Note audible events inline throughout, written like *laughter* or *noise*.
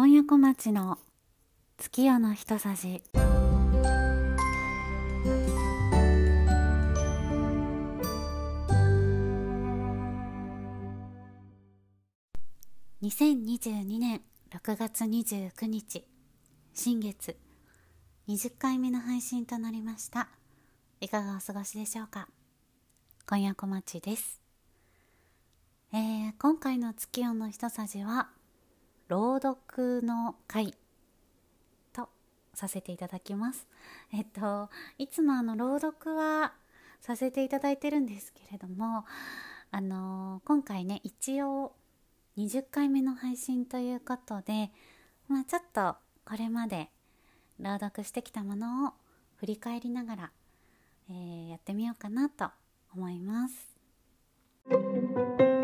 今夜小町の月夜の一さじ。2022年6月29日新月20回目の配信となりました。いかがお過ごしでしょうか？今夜小町です。えー、今回の月夜の一さじは朗読の会とさせていただきますえっといつもあの朗読はさせていただいてるんですけれどもあの今回ね一応20回目の配信ということでまあちょっとこれまで朗読してきたものを振り返りながら、えー、やってみようかなと思います。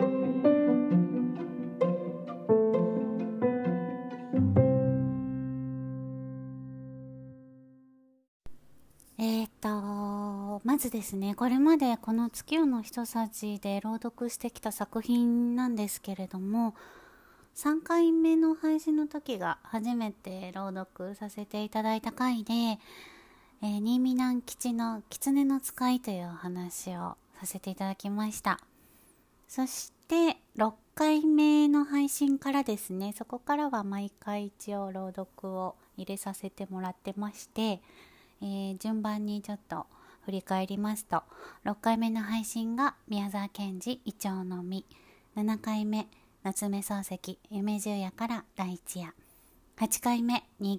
まずですねこれまでこの「月夜の一さじ」で朗読してきた作品なんですけれども3回目の配信の時が初めて朗読させていただいた回で、えー、新見南吉の「狐の使い」というお話をさせていただきました。そして6回目の配信からですねそこからは毎回一応朗読を入れさせてもらってまして、えー、順番にちょっと振り返りますと6回目の配信が宮沢賢治「イチョウの実」7回目「夏目漱石夢十夜から第一夜。8回目新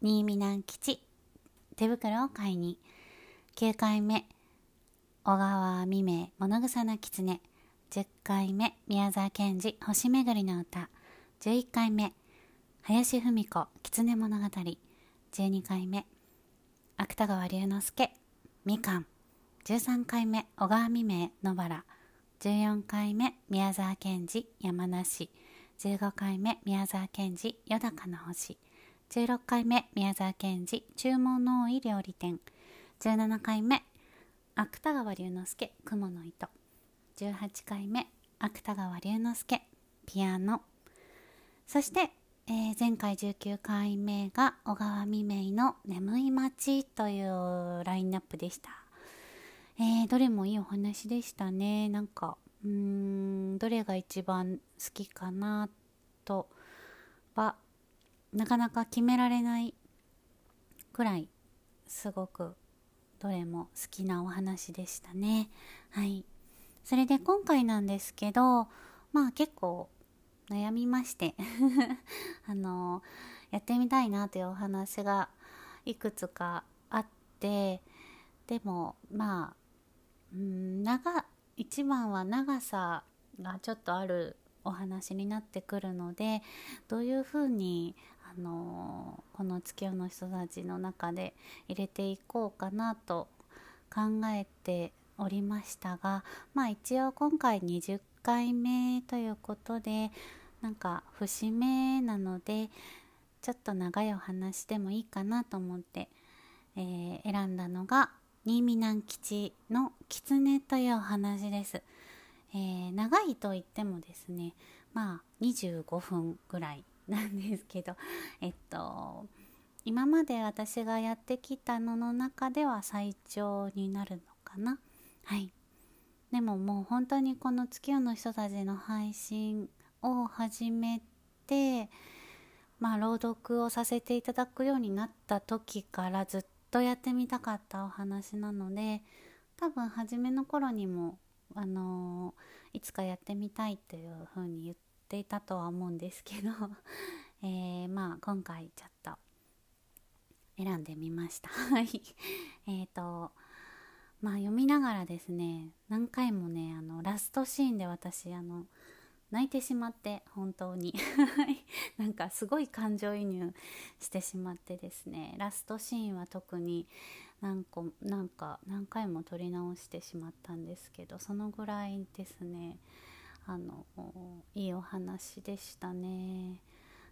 見南吉手袋を買いに。9回目小川未明物草の狐10回目宮沢賢治星めぐりの歌。11回目林芙美子狐物語。12回目芥川龍之介みかん。13回目小川未明野原14回目宮沢賢治山梨。15回目宮沢賢治よだかの星。16回目宮沢賢治注文の多い料理店。17回目芥川龍之介雲の糸。18回目芥川龍之介ピアノ。そして、えー、前回19回目が小川未明の眠い街というラインナップでした。えー、どれもいいお話でしたねなんかうんどれが一番好きかなとはなかなか決められないくらいすごくどれも好きなお話でしたね。はい。それで今回なんですけどまあ結構悩みまして。*laughs* あのやってみたいなというお話がいくつかあって。でもまあうん長一番は長さがちょっとあるお話になってくるのでどういうふうにあのこの月夜の人たちの中で入れていこうかなと考えておりましたがまあ一応今回20回目ということでなんか節目なのでちょっと長いお話でもいいかなと思って、えー、選んだのが新見南吉の狐というお話です、えー、長いと言ってもですねまあ25分ぐらいなんですけどえっと今まで私がやってきたのの中では最長になるのかな。はい。でももう本当にこの月夜の人たちの配信を始めてまあ朗読をさせていただくようになった時からずっとやってみたかったお話なので多分初めの頃にもあのー、いつかやってみたいっていう風に言っていたとは思うんですけど *laughs* えー、まあ今回ちょっと選んでみました。*laughs* はい。えっとまあ読みながらですね何回もねあのラストシーンで私あの泣いてしまって本当に。*laughs* なんかすごい感情移入してしまってですね。ラストシーンは特に何個なんか何回も撮り直してしまったんですけどそのぐらいですね。あのいいお話でしたね。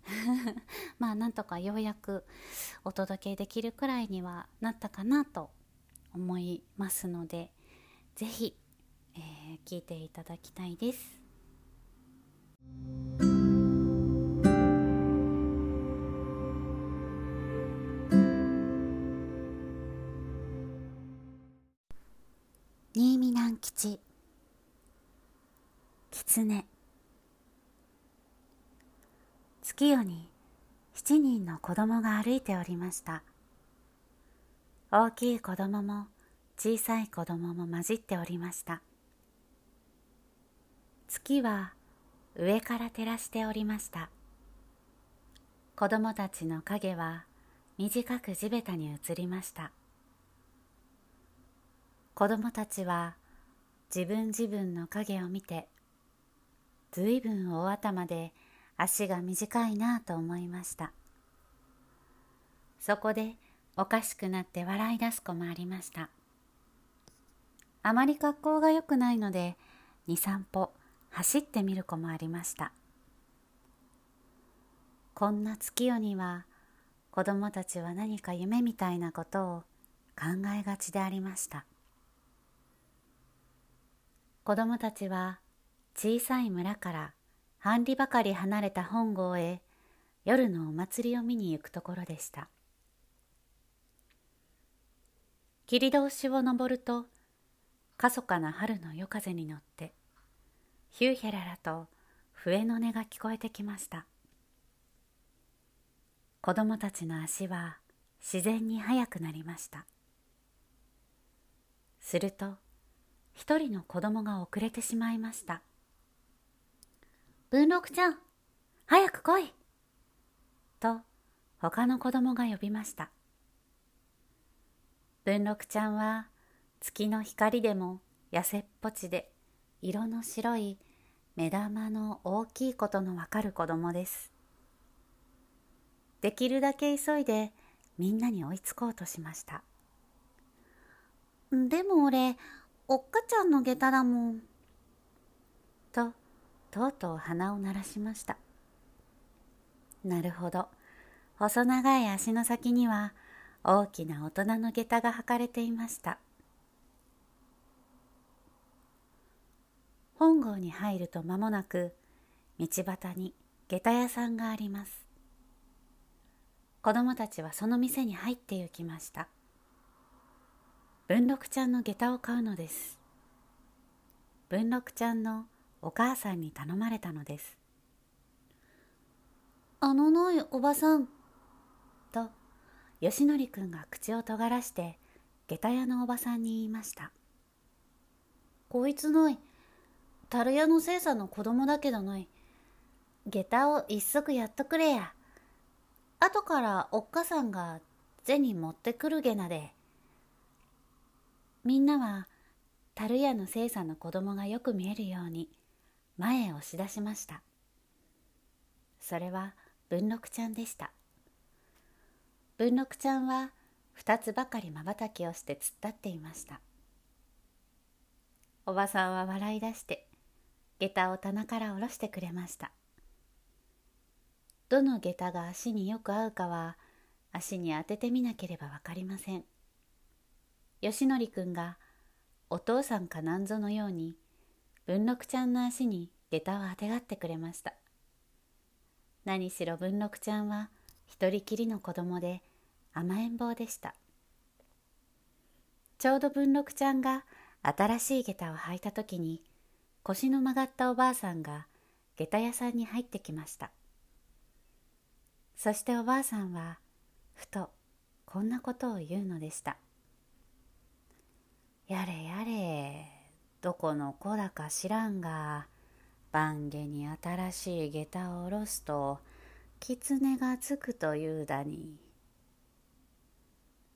*laughs* まあなんとかようやくお届けできるくらいにはなったかなと思いますので是非、えー、聞いていただきたいです。新見南吉。狐。月夜に7人の子供が歩いておりました。大きい子供も小さい子供も混じっておりました。月は上から照らしておりました。子供たちの影は短く地べたに移りました。子供たちは自分自分の影を見てずいぶん大頭で足が短いなぁと思いました。そこでおかしくなって笑い出す子もありました。あまり格好が良くないので23歩走ってみる子もありました。こんな月夜には子供たちは何か夢みたいなことを考えがちでありました。子供たちは小さい村から半里ばかり離れた本郷へ夜のお祭りを見に行くところでした。霧通しを登るとかそかな春の夜風に乗ってヒューヒャララと笛の音が聞こえてきました。子供たちの足は自然に速くなりました。すると一人の子供が遅れてしまいました。文六ちゃん早く来い！と他の子供が呼びました。文六ちゃんは月の光でも痩せっぽちで色の白い目玉の大きいことのわかる子供です。できるだけ急いでみんなに追いつこうとしました。でも俺おっかちゃんの下駄だもん。ととうとう鼻を鳴らしました。なるほど。細長い足の先には大きな大人の下駄が履かれていました。本郷に入ると間もなく道端に下駄屋さんがあります。子供たちはその店に入って行きました。文六ちゃんの下駄を買うのです。文六ちゃんのお母さんに頼まれたのです。あののいおばさん。と吉典くんが口を尖らして下駄屋のおばさんに言いました。こいつのい樽屋の精査の子供だけどのい。下駄を一足やっとくれや。後からおっかさんが銭持ってくるげなで。みんなは樽屋の精査の子供がよく見えるように前へ押し出しました。それは文六ちゃんでした。文六ちゃんは二つばかりまばたきをして突っ立っていました。おばさんは笑い出して下駄を棚から下ろしてくれました。どの下駄が足によく合うかは足に当ててみなければわかりません。吉典くんがお父さんかなんぞのように文六ちゃんの足に下駄をあてがってくれました。何しろ文六ちゃんは一人きりの子供で甘えん坊でした。ちょうど文六ちゃんが新しい下駄を履いた時に腰の曲がったおばあさんが下駄屋さんに入ってきました。そしておばあさんはふとこんなことを言うのでした「やれやれどこの子だか知らんが番下に新しい下駄を下ろすと狐がつくというだに」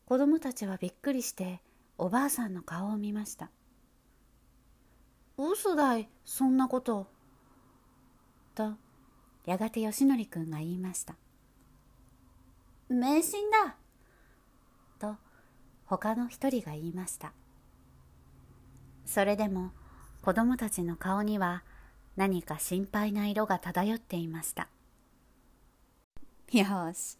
子供たちはびっくりしておばあさんの顔を見ました「嘘だい。そんなこと」とやがて吉典くんが言いました「迷信だ」と他の一人が言いました。それでも子供たちの顔には何か心配な色が漂っていました。よし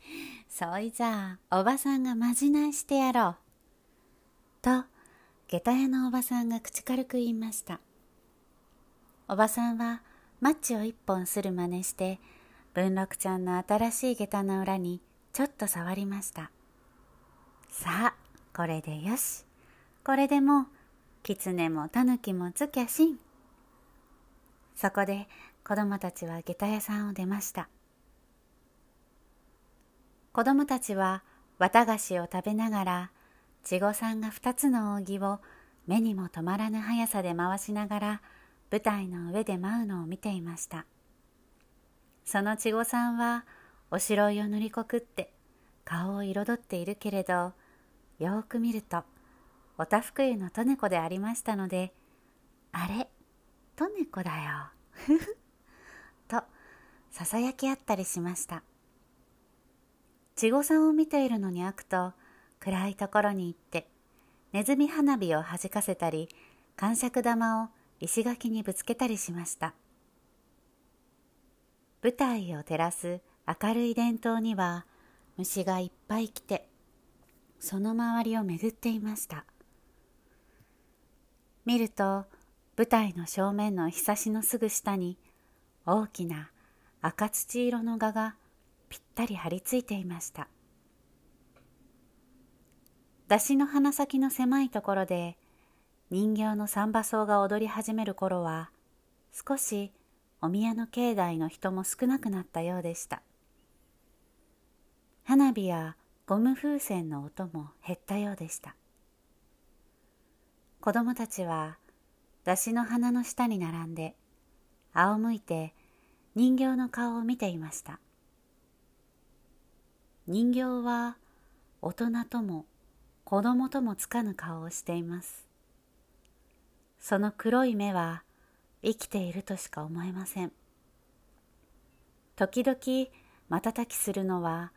そいじゃあおばさんがまじないしてやろう。と下駄屋のおばさんが口軽く言いましたおばさんはマッチを一本する真似して文六ちゃんの新しい下駄の裏にちょっと触りましたさあこれでよしこれでもう狐も狸もつきゃしん。そこで子供たちは下駄屋さんを出ました。子供たちは綿菓子を食べながら、ちごさんが二つの扇を目にも止まらぬ速さで回しながら舞台の上で舞うのを見ていました。そのちごさんはおしろいを塗りこくって顔を彩っているけれど、よく見るとおたふく湯のとねこでありましたので、あれ、とねこだよ。ふふ。と、ささやき合ったりしました。ちごさんを見ているのに飽くと、暗いところに行って、ネズミ花火をはじかせたり、感触玉を石垣にぶつけたりしました。舞台を照らす明るい電灯には虫がいっぱい来て、その周りを巡っていました。見ると、舞台の正面のひさしのすぐ下に大きな赤土色の蛾がぴったり張り付いていました出しの鼻先の狭いところで人形の三馬荘が踊り始める頃は少しお宮の境内の人も少なくなったようでした。花火やゴム風船の音も減ったようでした。子供たちは出しの花の下に並んで仰向いて人形の顔を見ていました。人形は大人とも子供ともつかぬ顔をしています。その黒い目は生きているとしか思えません。時々瞬きするのは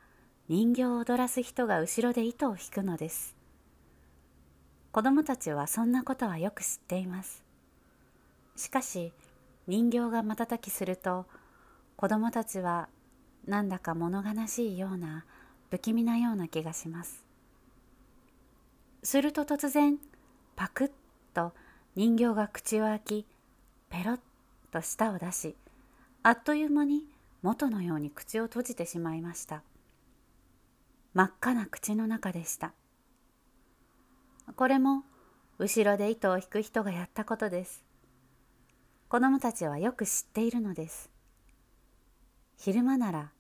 人形を踊らす人が後ろで糸を引くのです。子供たちはそんなことはよく知っています。しかし人形が瞬きすると子供たちはなんだか物悲しいような不気味なような気がしますすると突然パクッと人形が口を開きペロッと舌を出しあっという間に元のように口を閉じてしまいました。真っ赤な口の中でした。これも後ろで糸を引く人がやったことです。子供たちはよく知っているのです。昼間なら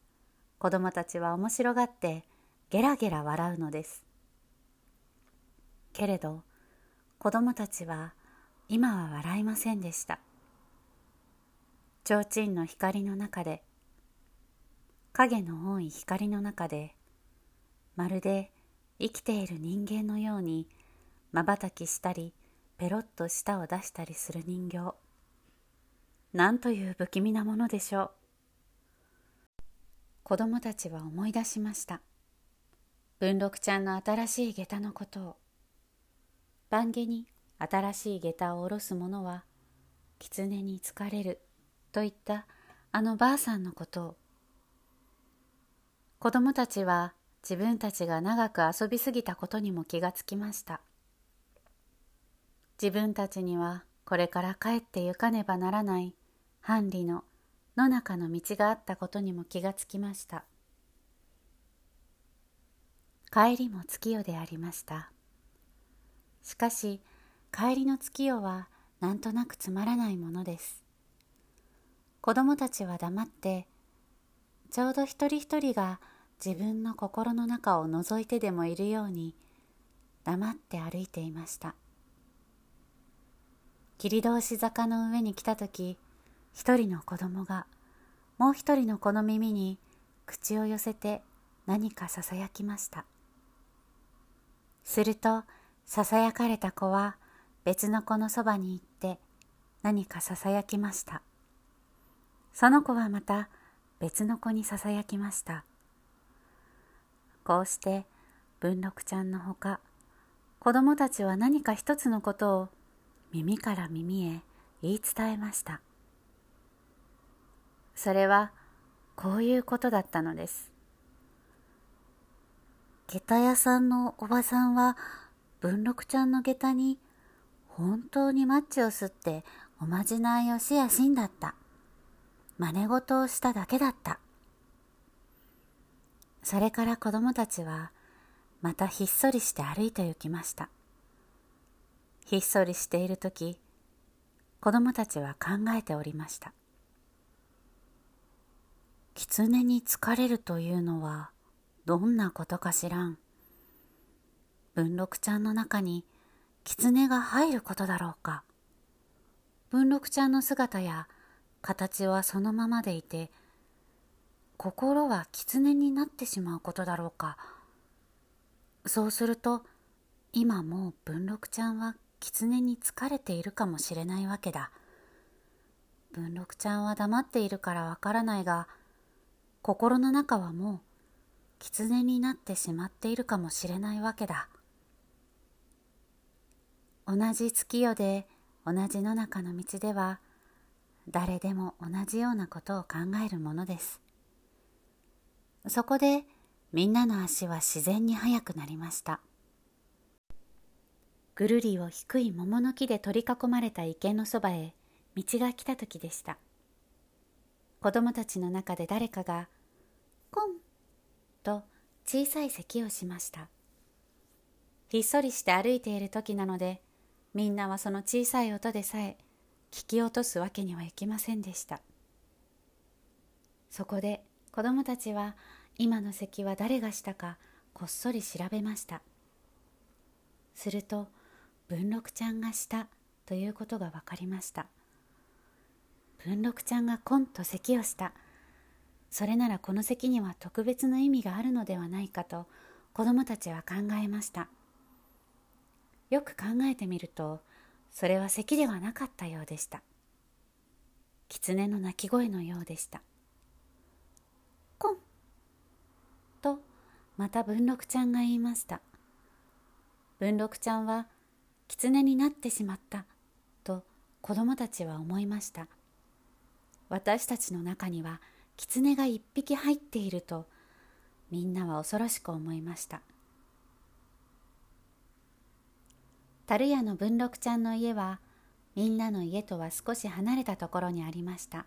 子供たちは面白がってゲラゲラ笑うのです。けれど子供たちは今は笑いませんでした。提灯の光の中で影の多い光の中でまるで生きている人間のようにまばたきしたりペロッと舌を出したりする人形なんという不気味なものでしょう子供たちは思い出しました。文六ちゃんの新しい下駄のことを。番下に新しい下駄を下ろす者は、狐に疲れるといったあのばあさんのことを。子供たちは自分たちが長く遊びすぎたことにも気がつきました。自分たちにはこれから帰ってゆかねばならない藩理の野中の道があったことにも気がつきました帰りも月夜でありましたしかし帰りの月夜はなんとなくつまらないものです。子供たちは黙ってちょうど一人一人が自分の心の中を覗いてでもいるように黙って歩いていました。切通し坂の上に来た時一人の子供がもう一人の子の耳に口を寄せて何かささやきました。するとささやかれた子は別の子のそばに行って何かささやきました。その子はまた別の子にささやきました。こうして文六ちゃんのほか子供たちは何か一つのことを耳から耳へ言い伝えました。それはこういうことだったのです。下駄屋さんのおばさんは文六ちゃんの下駄に本当にマッチを吸っておまじないをしやしんだった。真似事をしただけだった。それから子供たちはまたひっそりして歩いて行きました。ひっそりしている時子供たちは考えておりました狐に疲れるというのはどんなことかしらん文六ちゃんの中に狐が入ることだろうか。文六ちゃんの姿や形はそのままでいて心は狐になってしまうことだろうか。そうすると今もう文六ちゃんは狐に疲れているかもしれないわけだ。文六ちゃんは黙っているからわからないが心の中はもう狐になってしまっているかもしれないわけだ。同じ月夜で同じ野中の道では誰でも同じようなことを考えるものです。そこでみんなの足は自然に速くなりました。ぐるりを低い桃の木で取り囲まれた池のそばへ道が来た時でした。子供たちの中で誰かが「コン!」と小さい咳をしました。ひっそりして歩いている時なのでみんなはその小さい音でさえ聞き落とすわけにはいきませんでした。そこで子供たちは今の咳は誰がしたかこっそり調べました。すると文六ちゃんがしたということが分かりました。文六ちゃんがコンと咳をした。それならこの席には特別の意味があるのではないかと子供たちは考えました。よく考えてみるとそれは咳ではなかったようでした。狐の鳴き声のようでした。コンとまた文六ちゃんが言いました。文六ちゃんは狐になってしまったと子供たちは思いました。私たちの中には狐が一匹入っているとみんなは恐ろしく思いました。樽屋の文六ちゃんの家はみんなの家とは少し離れたところにありました。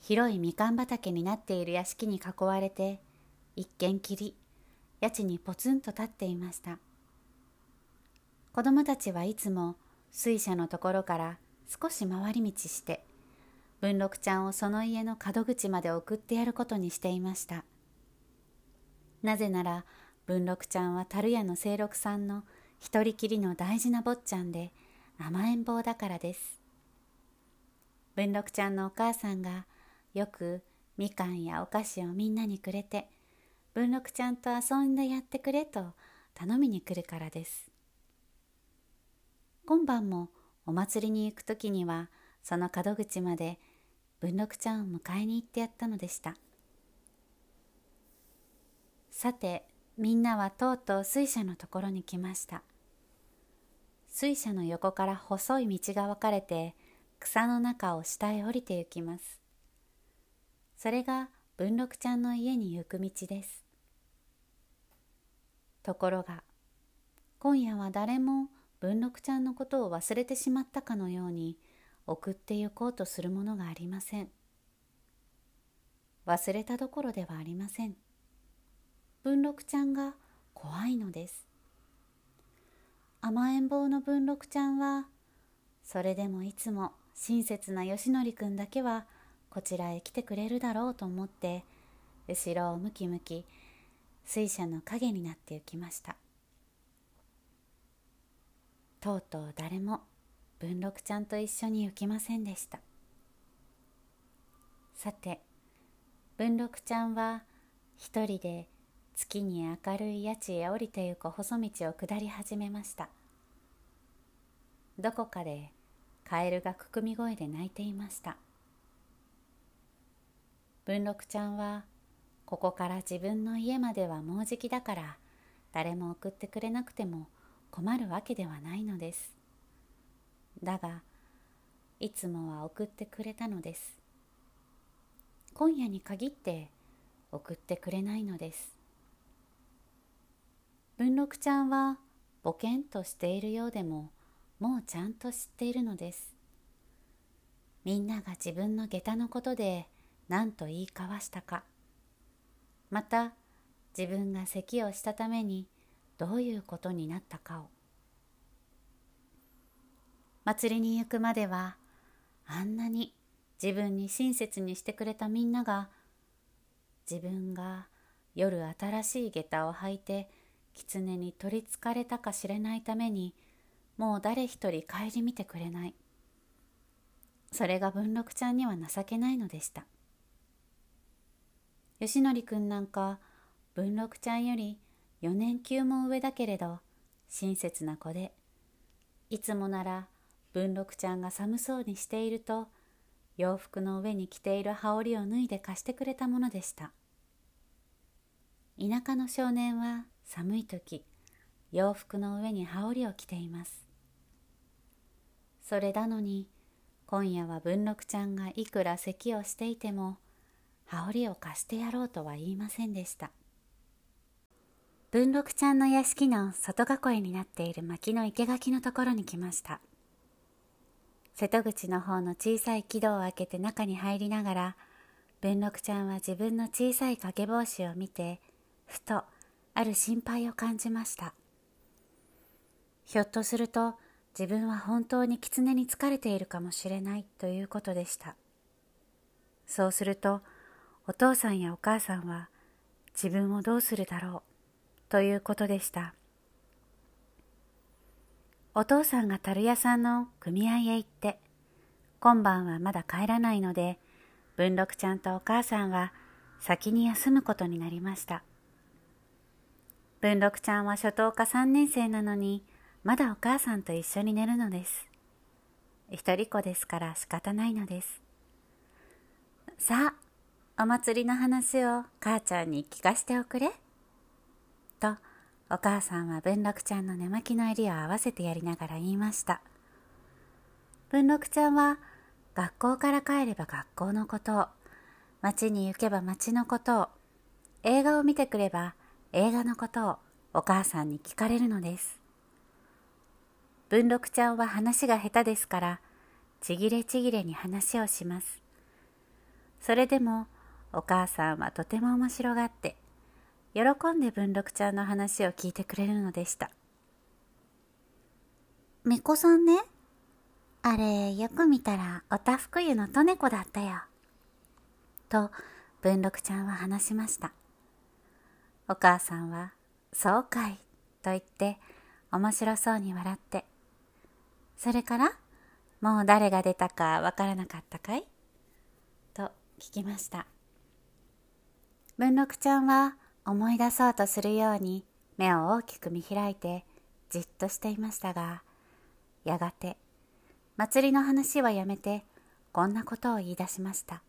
広いみかん畑になっている屋敷に囲われて一軒きり家賃にポツンと立っていました。子供たちはいつも水車のところから少し回り道して文六ちゃんをその家の門口まで送ってやることにしていました。なぜなら文六ちゃんは樽屋の清六さんの一人きりの大事な坊ちゃんで甘えん坊だからです。文六ちゃんのお母さんがよくみかんやお菓子をみんなにくれて文六ちゃんと遊んでやってくれと頼みに来るからです。今晩もお祭りに行く時にはその門口まで文六ちゃんを迎えに行ってやったのでした。さてみんなはとうとう水車のところに来ました。水車の横から細い道が分かれて草の中を下へ降りて行きます。それが文六ちゃんの家に行く道です。ところが今夜は誰も文六ちゃんのことを忘れてしまったかのように送って行こうとするものがありません。忘れたどころではありません。文六ちゃんが怖いのです。甘えん坊の文六ちゃんはそれでもいつも親切な吉典くんだけはこちらへ来てくれるだろうと思って後ろをムキムキ水車の影になって行きました。とうとう誰も文六ちゃんと一緒に行きませんでした。さて文六ちゃんは一人で月に明るい家地へ降りてゆく細道を下り始めました。どこかでカエルがくくみ声で鳴いていました。文六ちゃんはここから自分の家まではもうじきだから誰も送ってくれなくても困るわけではないのです。だがいつもは送ってくれたのです。今夜に限って送ってくれないのです。文六ちゃんはボケンとしているようでももうちゃんと知っているのです。みんなが自分の下駄のことで何と言い交わしたか。また自分が咳をしたためにどういうことになったかを。祭りに行くまではあんなに自分に親切にしてくれたみんなが自分が夜新しい下駄を履いて狐に取りつかれたかしれないためにもう誰一人顧みてくれない。それが文六ちゃんには情けないのでした。吉典くんなんか文六ちゃんより4年級も上だけれど親切な子でいつもなら文六ちゃんが寒そうにしていると洋服の上に着ている羽織を脱いで貸してくれたものでした。田舎の少年は寒い時洋服の上に羽織を着ています。それなのに今夜は文六ちゃんがいくら咳をしていても羽織を貸してやろうとは言いませんでした。文六ちゃんの屋敷の外囲いになっている薪の生垣のところに来ました。瀬戸口の方の小さい木戸を開けて中に入りながら文六ちゃんは自分の小さい掛け帽子を見てふとある心配を感じましたひょっとすると自分は本当に狐に疲れているかもしれないということでしたそうするとお父さんやお母さんは自分をどうするだろうということでした。お父さんが樽屋さんの組合へ行って、今晩はまだ帰らないので、文六ちゃんとお母さんは先に休むことになりました。文六ちゃんは初等科3年生なのに、まだお母さんと一緒に寝るのです。一人子ですから仕方ないのです。さあ、お祭りの話を母ちゃんに聞かせておくれ。とお母さんは文六ちゃんの寝巻きの襟を合わせてやりながら言いました文六ちゃんは学校から帰れば学校のことを街に行けば街のことを映画を見てくれば映画のことをお母さんに聞かれるのです文六ちゃんは話が下手ですからちぎれちぎれに話をしますそれでもお母さんはとても面白がって喜んで文六ちゃんの話を聞いてくれるのでした。巫女さんね、あれよく見たらおたふく湯のとねこだったよ。と文六ちゃんは話しました。お母さんは、そうかい、と言って面白そうに笑って、それからもう誰が出たかわからなかったかい？と聞きました。文六ちゃんは思い出そうとするように目を大きく見開いてじっとしていましたがやがて祭りの話はやめてこんなことを言い出しました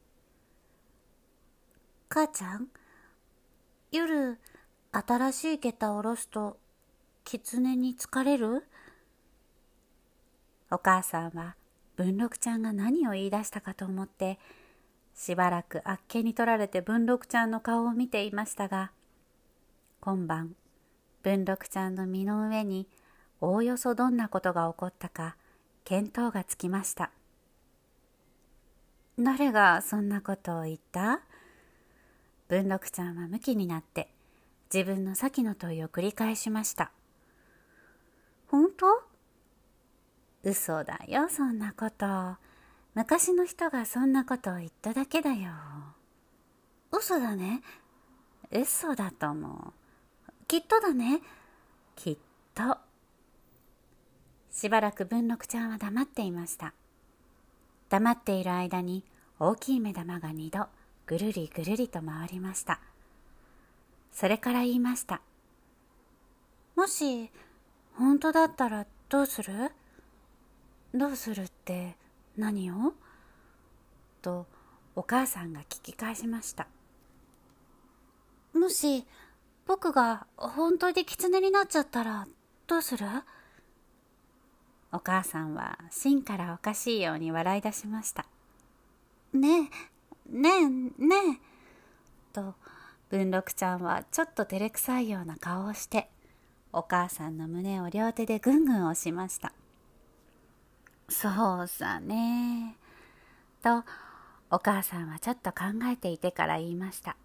「母ちゃん夜新しい下駄を下ろすと狐に疲れる?」お母さんは文六ちゃんが何を言い出したかと思ってしばらくあっけに取られて文六ちゃんの顔を見ていましたが今晩文六ちゃんの身の上におおよそどんなことが起こったか見当がつきました誰がそんなことを言った？文六ちゃんはムキになって自分の先の問いを繰り返しました本当？嘘だよそんなこと昔の人がそんなことを言っただけだよ嘘だね嘘だと思うきっとだね。きっと。しばらく文六ちゃんは黙っていました。黙っている間に大きい目玉が二度ぐるりぐるりと回りました。それから言いました。もし本当だったらどうする？どうするって何を？とお母さんが聞き返しました。もし僕が本当に狐になっちゃったらどうする？お母さんは芯からおかしいように笑い出しました。ねえ、ねえ、ねえ。と、文六ちゃんはちょっと照れくさいような顔をして、お母さんの胸を両手でぐんぐん押しました。そうさね。と、お母さんはちょっと考えていてから言いました。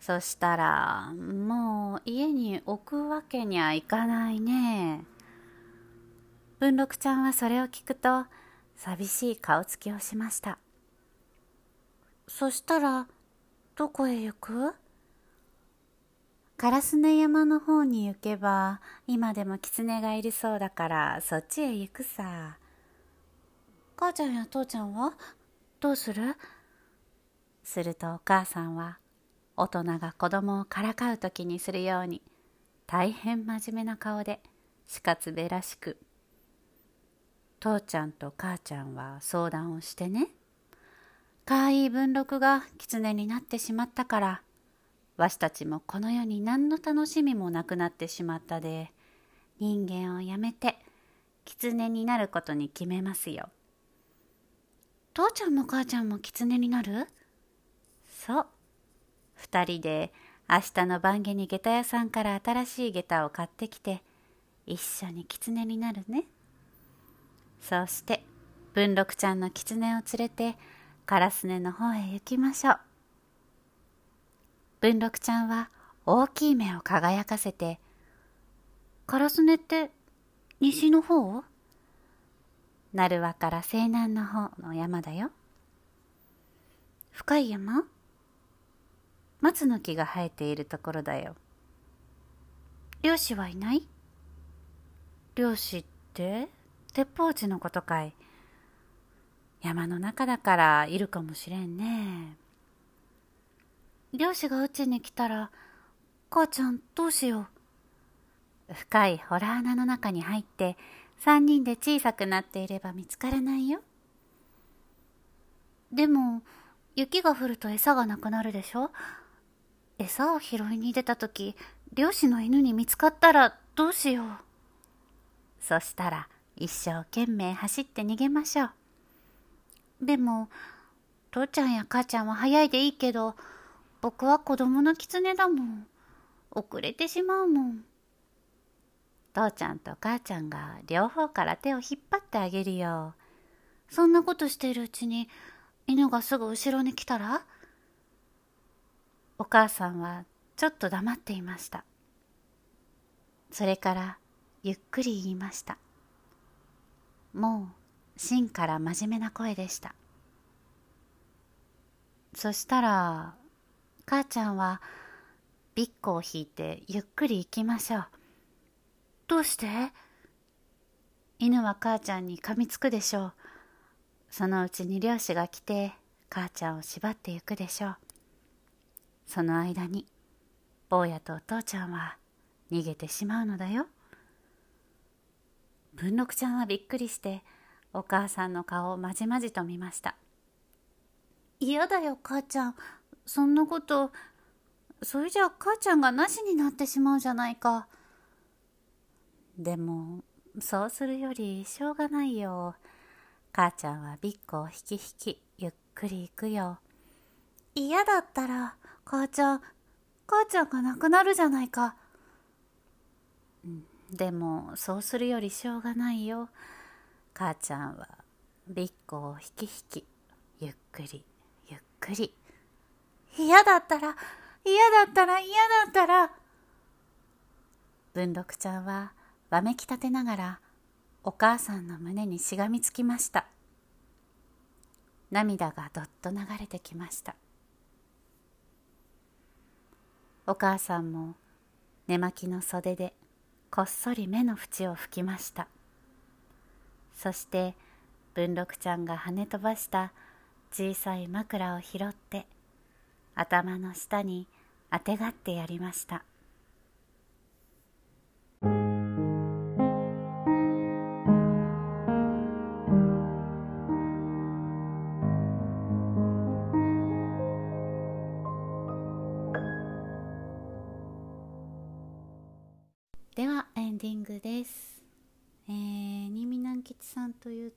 そしたら、もう家に置くわけにはいかないね。文六ちゃんはそれを聞くと寂しい顔つきをしましたそしたらどこへ行く？烏根山の方に行けば今でも狐がいるそうだからそっちへ行くさ。母ちゃんや父ちゃんは？どうする？するとお母さんは大人が子供をからかう時にするように大変真面目な顔でしかつべらしく父ちゃんと母ちゃんは相談をしてね。かわい文禄が狐になってしまったからわしたちもこの世に何の楽しみもなくなってしまったで人間をやめて狐になることに決めますよ。父ちゃんも母ちゃんも狐になる？そう。二人で明日の晩下に下駄屋さんから新しい下駄を買ってきて一緒に狐になるね。そうして文六ちゃんの狐を連れてカラスネの方へ行きましょう。文六ちゃんは大きい目を輝かせて「カラスネって西の方?」鳴輪から西南の方の山だよ。深い山？松の木が生えているところだよ。漁師はいない？漁師って鉄砲地のことかい。山の中だからいるかもしれんね。漁師がうちに来たら母ちゃんどうしよう。深いホラー穴の中に入って3人で小さくなっていれば見つからないよ。でも雪が降ると餌がなくなるでしょ。餌を拾いに出た時漁師の犬に見つかったらどうしよう。そしたら一生懸命走って逃げましょうでも父ちゃんや母ちゃんは早いでいいけど僕は子供の狐だもん。遅れてしまうもん。父ちゃんと母ちゃんが両方から手を引っ張ってあげるよ。そんなことしているうちに犬がすぐ後ろに来たら？お母さんはちょっと黙っていました。それからゆっくり言いました。もう芯から真面目な声でした。そしたら母ちゃんはビッコを引いてゆっくり行きましょう。どうして？犬は母ちゃんに噛みつくでしょう。そのうちに漁師が来て母ちゃんを縛ってゆくでしょう。その間に坊やとお父ちゃんは逃げてしまうのだよ。文六ちゃんはびっくりしてお母さんの顔をまじまじと見ました。嫌だよ母ちゃん。そんなことそれじゃあ母ちゃんがなしになってしまうじゃないか。でもそうするよりしょうがないよ。母ちゃんはビッコを引き引きゆっくり行くよ。嫌だったら母ちゃん母ちゃんが亡くなるじゃないか。でもそうするよりしょうがないよ。母ちゃんはビッコを引き引きゆっくりゆっくり。嫌だったら嫌だったら嫌だったら。文六ちゃんはわめき立てながらお母さんの胸にしがみつきました。涙がどっと流れてきました。お母さんも寝巻きの袖でこっそり目の縁を拭きました。そして文六ちゃんが跳ね飛ばした小さい枕を拾って頭の下にあてがってやりました。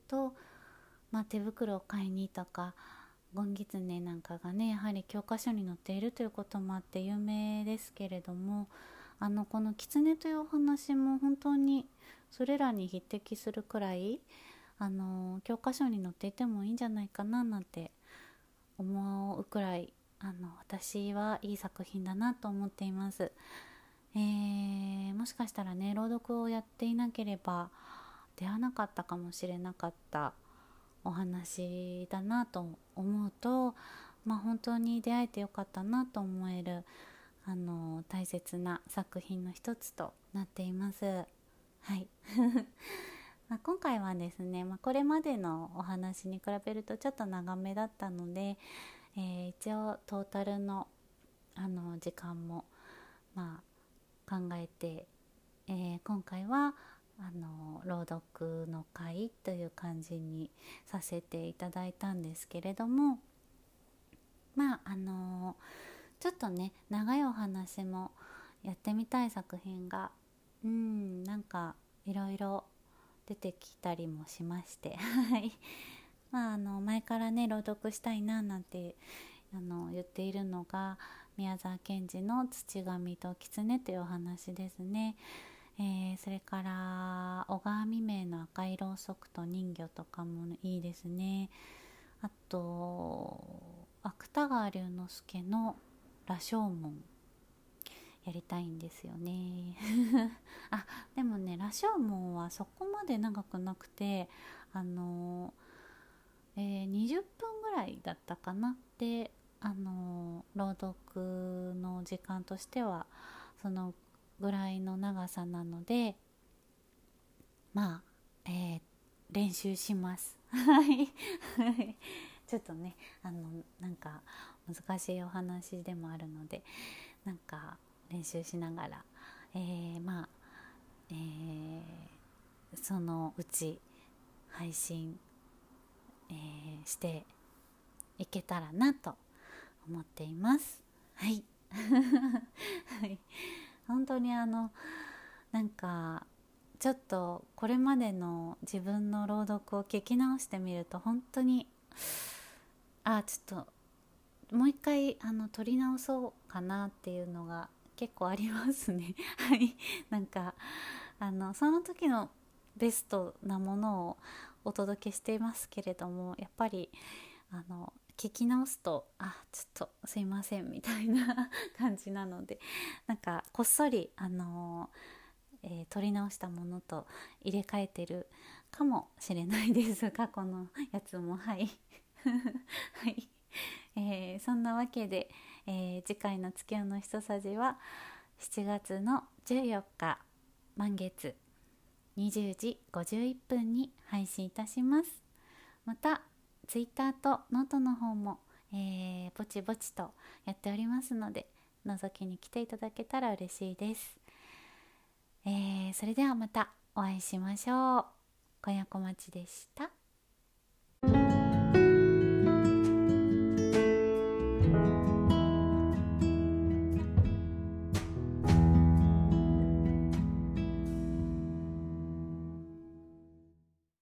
と、まあ、手袋を買いにとかゴンギツネなんかがねやはり教科書に載っているということもあって有名ですけれどもあのこの狐というお話も本当にそれらに匹敵するくらいあの教科書に載っていてもいいんじゃないかななんて思うくらいあの私はいい作品だなと思っています。えー、もしかしたらね朗読をやっていなければ出会わなかったかもしれなかったお話だなと思うと、まあ、本当に出会えてよかったなと思えるあの大切な作品の一つとなっています。はい *laughs* まあ今回はですね、まあ、これまでのお話に比べるとちょっと長めだったので、えー、一応トータルのあの時間も、まあ、考えて、えー、今回はあの朗読の会という感じにさせていただいたんですけれどもまああのちょっとね長いお話もやってみたい作品がうんなんかいろいろ出てきたりもしましてまああの前からね朗読したいななんてあの言っているのが宮沢賢治の「土神と狐」というお話ですね。えー、それから小川未明の赤いろうそくと人魚とかもいいですね。あと芥川龍之介の羅生門やりたいんですよね。*laughs* あでもね羅生門はそこまで長くなくてあのえー、20分ぐらいだったかな。であの朗読の時間としてはそのぐらいの長さなのでまあ、えー、練習します。は *laughs* いちょっとねあのなんか難しいお話でもあるのでなんか練習しながら、えー、まあ、えー、そのうち配信、えー、していけたらなと思っています。はい。*laughs* はい。本当にあのなんかちょっとこれまでの自分の朗読を聞き直してみると本当にあちょっともう一回あの撮り直そうかなっていうのが結構ありますね。*laughs* はい。なんかあのその時のベストなものをお届けしていますけれどもやっぱりあの聞き直すとあちょっとすいませんみたいな *laughs* 感じなのでなんかこっそりあのー、え、撮り直したものと入れ替えてるかもしれないです。*laughs* 過去のやつも。はい。*laughs* はい、えー、そんなわけで、え次回の「月夜の一さじ」は7月の14日満月20時51分に配信いたします。またツイッターとノートの方も、えー、ぼちぼちとやっておりますので覗きに来ていただけたら嬉しいです、えー、それではまたお会いしましょう。小屋小町でした。